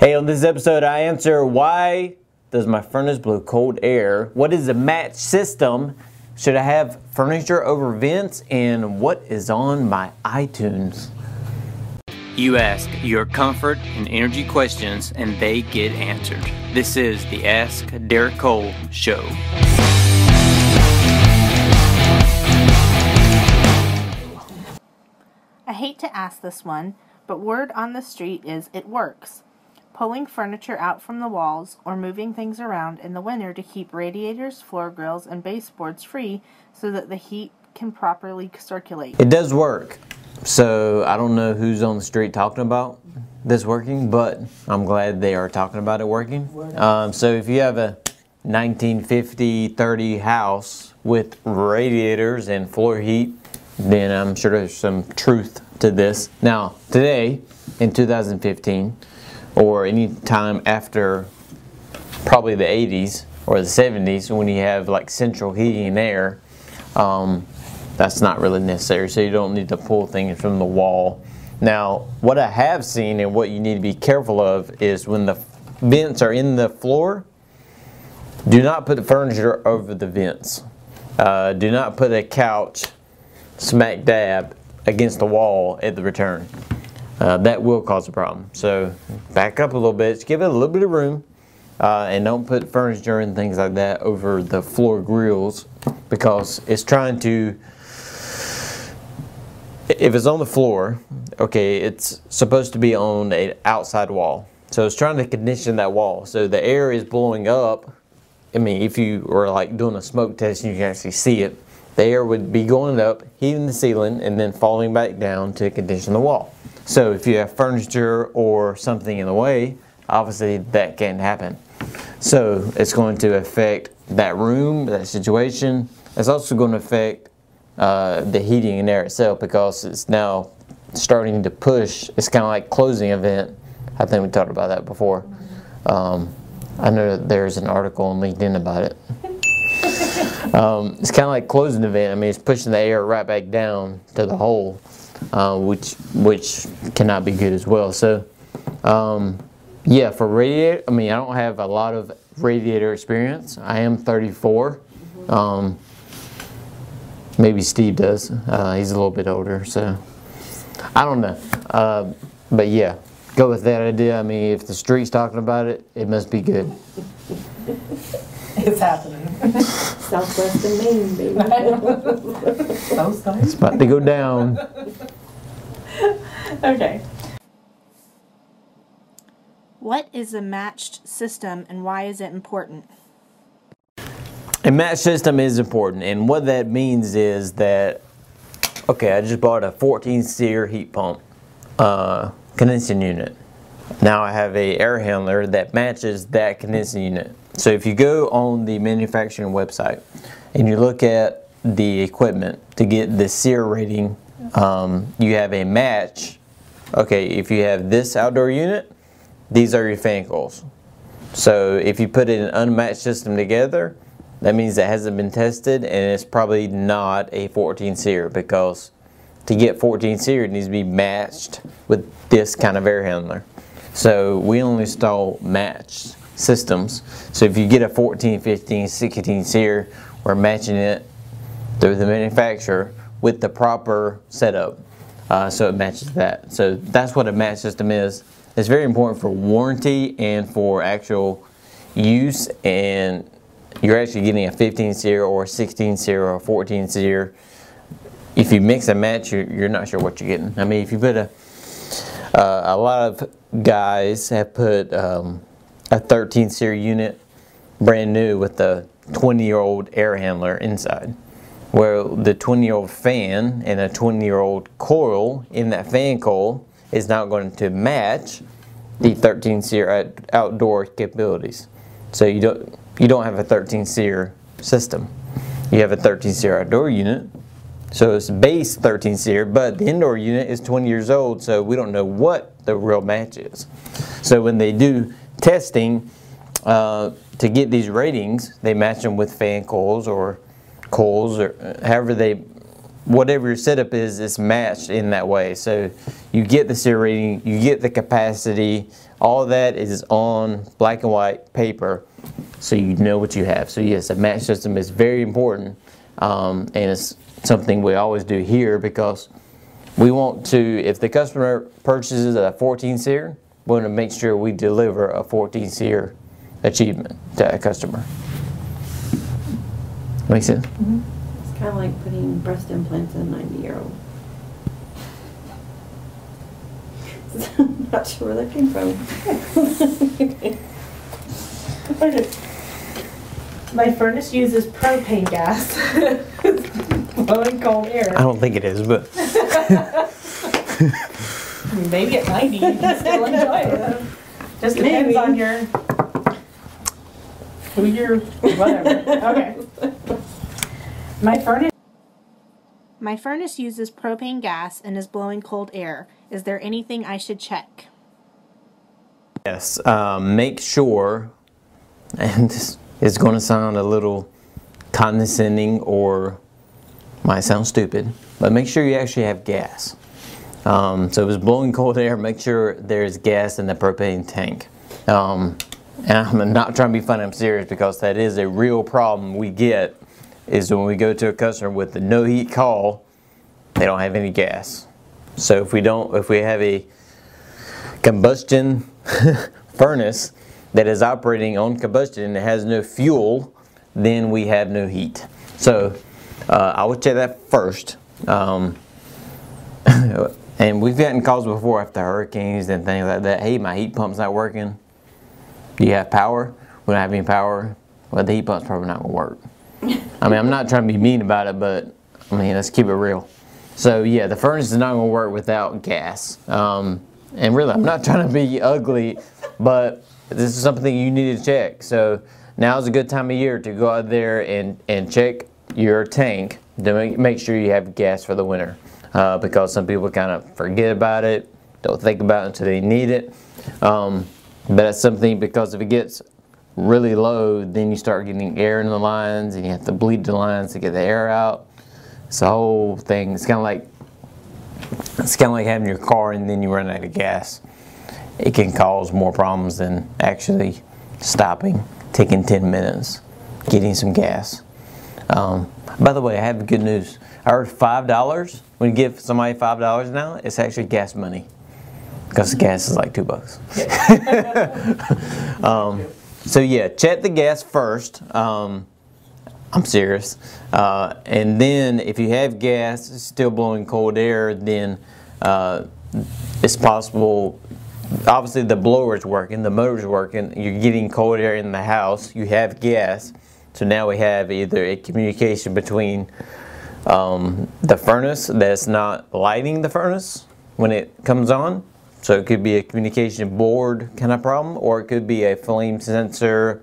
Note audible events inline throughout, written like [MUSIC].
Hey, on this episode, I answer why does my furnace blow cold air? What is a match system? Should I have furniture over vents? And what is on my iTunes? You ask your comfort and energy questions, and they get answered. This is the Ask Derek Cole Show. I hate to ask this one, but word on the street is it works. Pulling furniture out from the walls or moving things around in the winter to keep radiators, floor grills, and baseboards free so that the heat can properly circulate. It does work. So I don't know who's on the street talking about this working, but I'm glad they are talking about it working. Um, so if you have a 1950 30 house with radiators and floor heat, then I'm sure there's some truth to this. Now, today in 2015, or any time after probably the 80s or the 70s, when you have like central heating and air, um, that's not really necessary. So you don't need to pull things from the wall. Now, what I have seen and what you need to be careful of is when the vents are in the floor, do not put the furniture over the vents. Uh, do not put a couch smack dab against the wall at the return. Uh, that will cause a problem. So back up a little bit, give it a little bit of room, uh, and don't put furniture and things like that over the floor grills because it's trying to. If it's on the floor, okay, it's supposed to be on an outside wall. So it's trying to condition that wall. So the air is blowing up. I mean, if you were like doing a smoke test, you can actually see it. The air would be going up, heating the ceiling, and then falling back down to condition the wall. So if you have furniture or something in the way, obviously that can't happen. So it's going to affect that room, that situation. It's also going to affect uh, the heating and air itself because it's now starting to push. It's kind of like closing a vent. I think we talked about that before. Um, I know that there's an article on LinkedIn about it. [LAUGHS] Um, it's kind of like closing the vent. I mean, it's pushing the air right back down to the hole, uh, which which cannot be good as well. So, um, yeah, for radiator, I mean, I don't have a lot of radiator experience. I am 34. Um, maybe Steve does. Uh, he's a little bit older, so I don't know. Uh, but yeah, go with that idea. I mean, if the street's talking about it, it must be good. It's happening. [LAUGHS] Southwest Southwestern Maine, baby. So sorry. It's about to go down. Okay. What is a matched system and why is it important? A match system is important, and what that means is that, okay, I just bought a 14 SEER heat pump uh, condensing unit. Now I have a air handler that matches that condensing unit. So if you go on the manufacturing website and you look at the equipment to get the SEER rating, um, you have a match. Okay, if you have this outdoor unit, these are your fan coils. So if you put an unmatched system together, that means it hasn't been tested and it's probably not a 14 SEER because to get 14 SEER it needs to be matched with this kind of air handler. So we only install matched systems. So if you get a 14, 15, 16 SEER, we're matching it through the manufacturer with the proper setup uh, so it matches that. So that's what a match system is. It's very important for warranty and for actual use and you're actually getting a 15 SEER or a 16 SEER or a 14 SEER. If you mix and match, you're, you're not sure what you're getting. I mean, if you put a, uh, a lot of guys have put um, a 13 SEER unit brand new with a 20 year old air handler inside. Where the 20 year old fan and a 20 year old coil in that fan coil is not going to match the 13 SEER outdoor capabilities. So you don't you don't have a 13 SEER system. You have a 13 SEER outdoor unit. So it's base 13 SEER, but the indoor unit is 20 years old, so we don't know what the real match is. So when they do testing uh, to get these ratings, they match them with fan coils or coils or uh, however they, whatever your setup is, it's matched in that way. So you get the SEER rating, you get the capacity all that is on black and white paper, so you know what you have. So yes, a match system is very important, um, and it's something we always do here because we want to, if the customer purchases a 14 SEER, we want to make sure we deliver a 14 SEER achievement to a customer. Make sense? It's kind of like putting breast implants in a 90 year old. [LAUGHS] Not sure where that came from. [LAUGHS] My furnace uses propane gas. [LAUGHS] Blowing cold air. I don't think it is, but I mean, maybe at 90 you can still enjoy it. Just depends Maybe. on your. Who you're. Whatever. Okay. My furnace. My furnace uses propane gas and is blowing cold air. Is there anything I should check? yes, um, make sure, and this is going to sound a little condescending or might sound stupid, but make sure you actually have gas. Um, so if it's blowing cold air, make sure there's gas in the propane tank. Um, and I'm [LAUGHS] not trying to be funny, I'm serious because that is a real problem we get is when we go to a customer with the no heat call, they don't have any gas. So if we don't, if we have a combustion [LAUGHS] furnace that is operating on combustion and has no fuel, then we have no heat. So uh, I would say that first. Um, [LAUGHS] and we've gotten calls before after hurricanes and things like that. Hey, my heat pump's not working. Do you have power? We don't have any power. Well, the heat pump's probably not gonna work. I mean, I'm not trying to be mean about it, but I mean, let's keep it real. So yeah, the furnace is not gonna work without gas. Um, and really, I'm not trying to be ugly, but this is something you need to check. So now is a good time of year to go out there and, and check your tank to make, sure you have gas for the winter. Uh, because some people kind of forget about it, don't think about it until they need it. Um, but that's something because if it gets really low, then you start getting air in the lines and you have to bleed the lines to get the air out. It's a whole thing. It's kind of like it's kind of like having your car and then you run out of gas. It can cause more problems than actually stopping, taking 10 minutes, getting some gas. Um, by the way, I have good news. I heard five dollars. When you give somebody five dollars now, it's actually gas money because gas is like two bucks. [LAUGHS] um, so yeah, check the gas first. Um, I'm serious. Uh, and then if you have gas still blowing cold air, then uh, it's possible. Obviously, the blower is working, the motor's working. You're getting cold air in the house. You have gas. So now we have either a communication between um, the furnace that's not lighting the furnace when it comes on. So it could be a communication board kind of problem, or it could be a flame sensor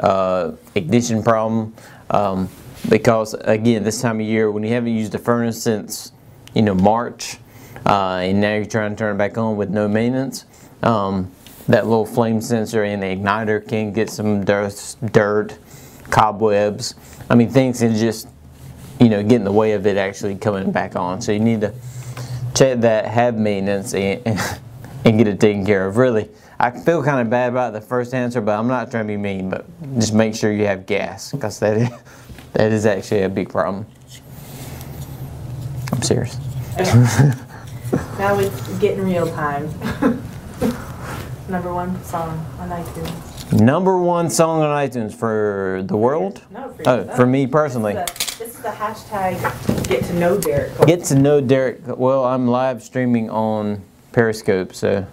uh, ignition problem. Um, because again, this time of year, when you haven't used the furnace since you know March, uh, and now you're trying to turn it back on with no maintenance, um, that little flame sensor and the igniter can get some dirt, dirt, cobwebs. I mean, things can just you know get in the way of it actually coming back on. So you need to check that, have maintenance, and, [LAUGHS] and get it taken care of. Really, I feel kind of bad about the first answer, but I'm not trying to be mean. But just make sure you have gas, because that is, [LAUGHS] that is actually a big problem. I'm serious. [LAUGHS] Now it's getting real time. Number one song on iTunes. Number one song on iTunes for the world. No, for Oh, for me personally. This is the hashtag get to know Derek. Get to know Derek. Well, I'm live streaming on Periscope, so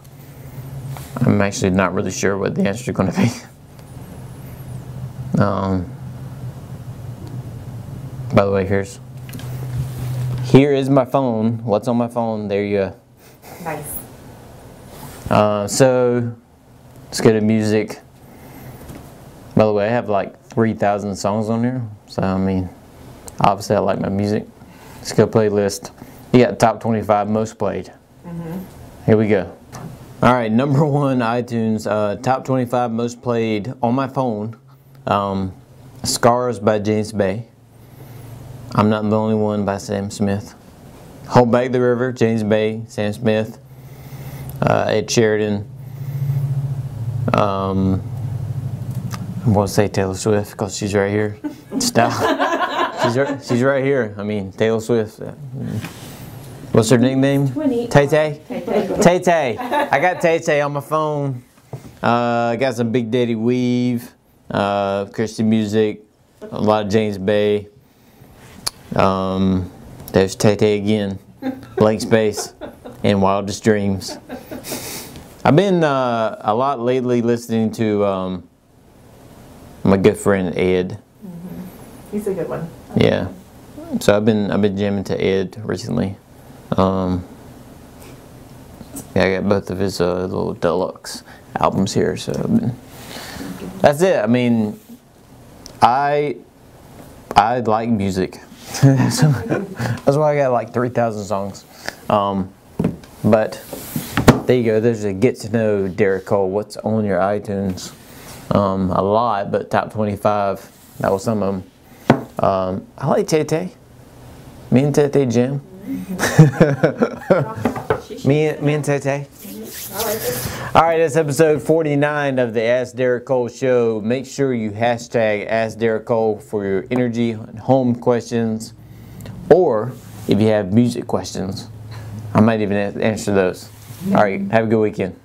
I'm actually not really sure what the answer is going to be. [LAUGHS] Um, by the way, here's here is my phone. What's on my phone? There you go. Nice. Uh, so let's go to music. By the way, I have like 3,000 songs on here. So, I mean, obviously I like my music. Let's go playlist. You got top 25 most played. Here we go. All right, number one iTunes, uh, top 25 most played on my phone. Um, Scars by James Bay. I'm Not the Only One by Sam Smith. Hold Back the River, James Bay, Sam Smith uh, Ed Sheeran. Um, I'm gonna say Taylor Swift because she's right here. [LAUGHS] Stop. she's right. She's right here. I mean Taylor Swift. What's her nickname? Tay Tay. Tay Tay. I got Tay Tay on my phone. Uh, I got some Big Daddy Weave, uh, Christian music, a lot of James Bay. Um, there's Tay Tay again, Blank Space, and Wildest Dreams. I've been uh, a lot lately listening to um, my good friend Ed. He's a good one. Yeah. So I've been I've been jamming to Ed recently. Um, yeah, I got both of his uh, little deluxe albums here. So been, that's it. I mean, I I like music. that's [LAUGHS] that's why I got like three thousand songs. Um, but there you go. There's a get to know Derek Cole. What's on your iTunes? Um, a lot, but top twenty five. That was some of them. Um, I like Tay. Me and Tay Jim. [LAUGHS] me, and- me and Tay. All right, that's episode 49 of the Ask Derek Cole show. Make sure you hashtag Ask Derek Cole for your energy and home questions, or if you have music questions, I might even answer those. All right, have a good weekend.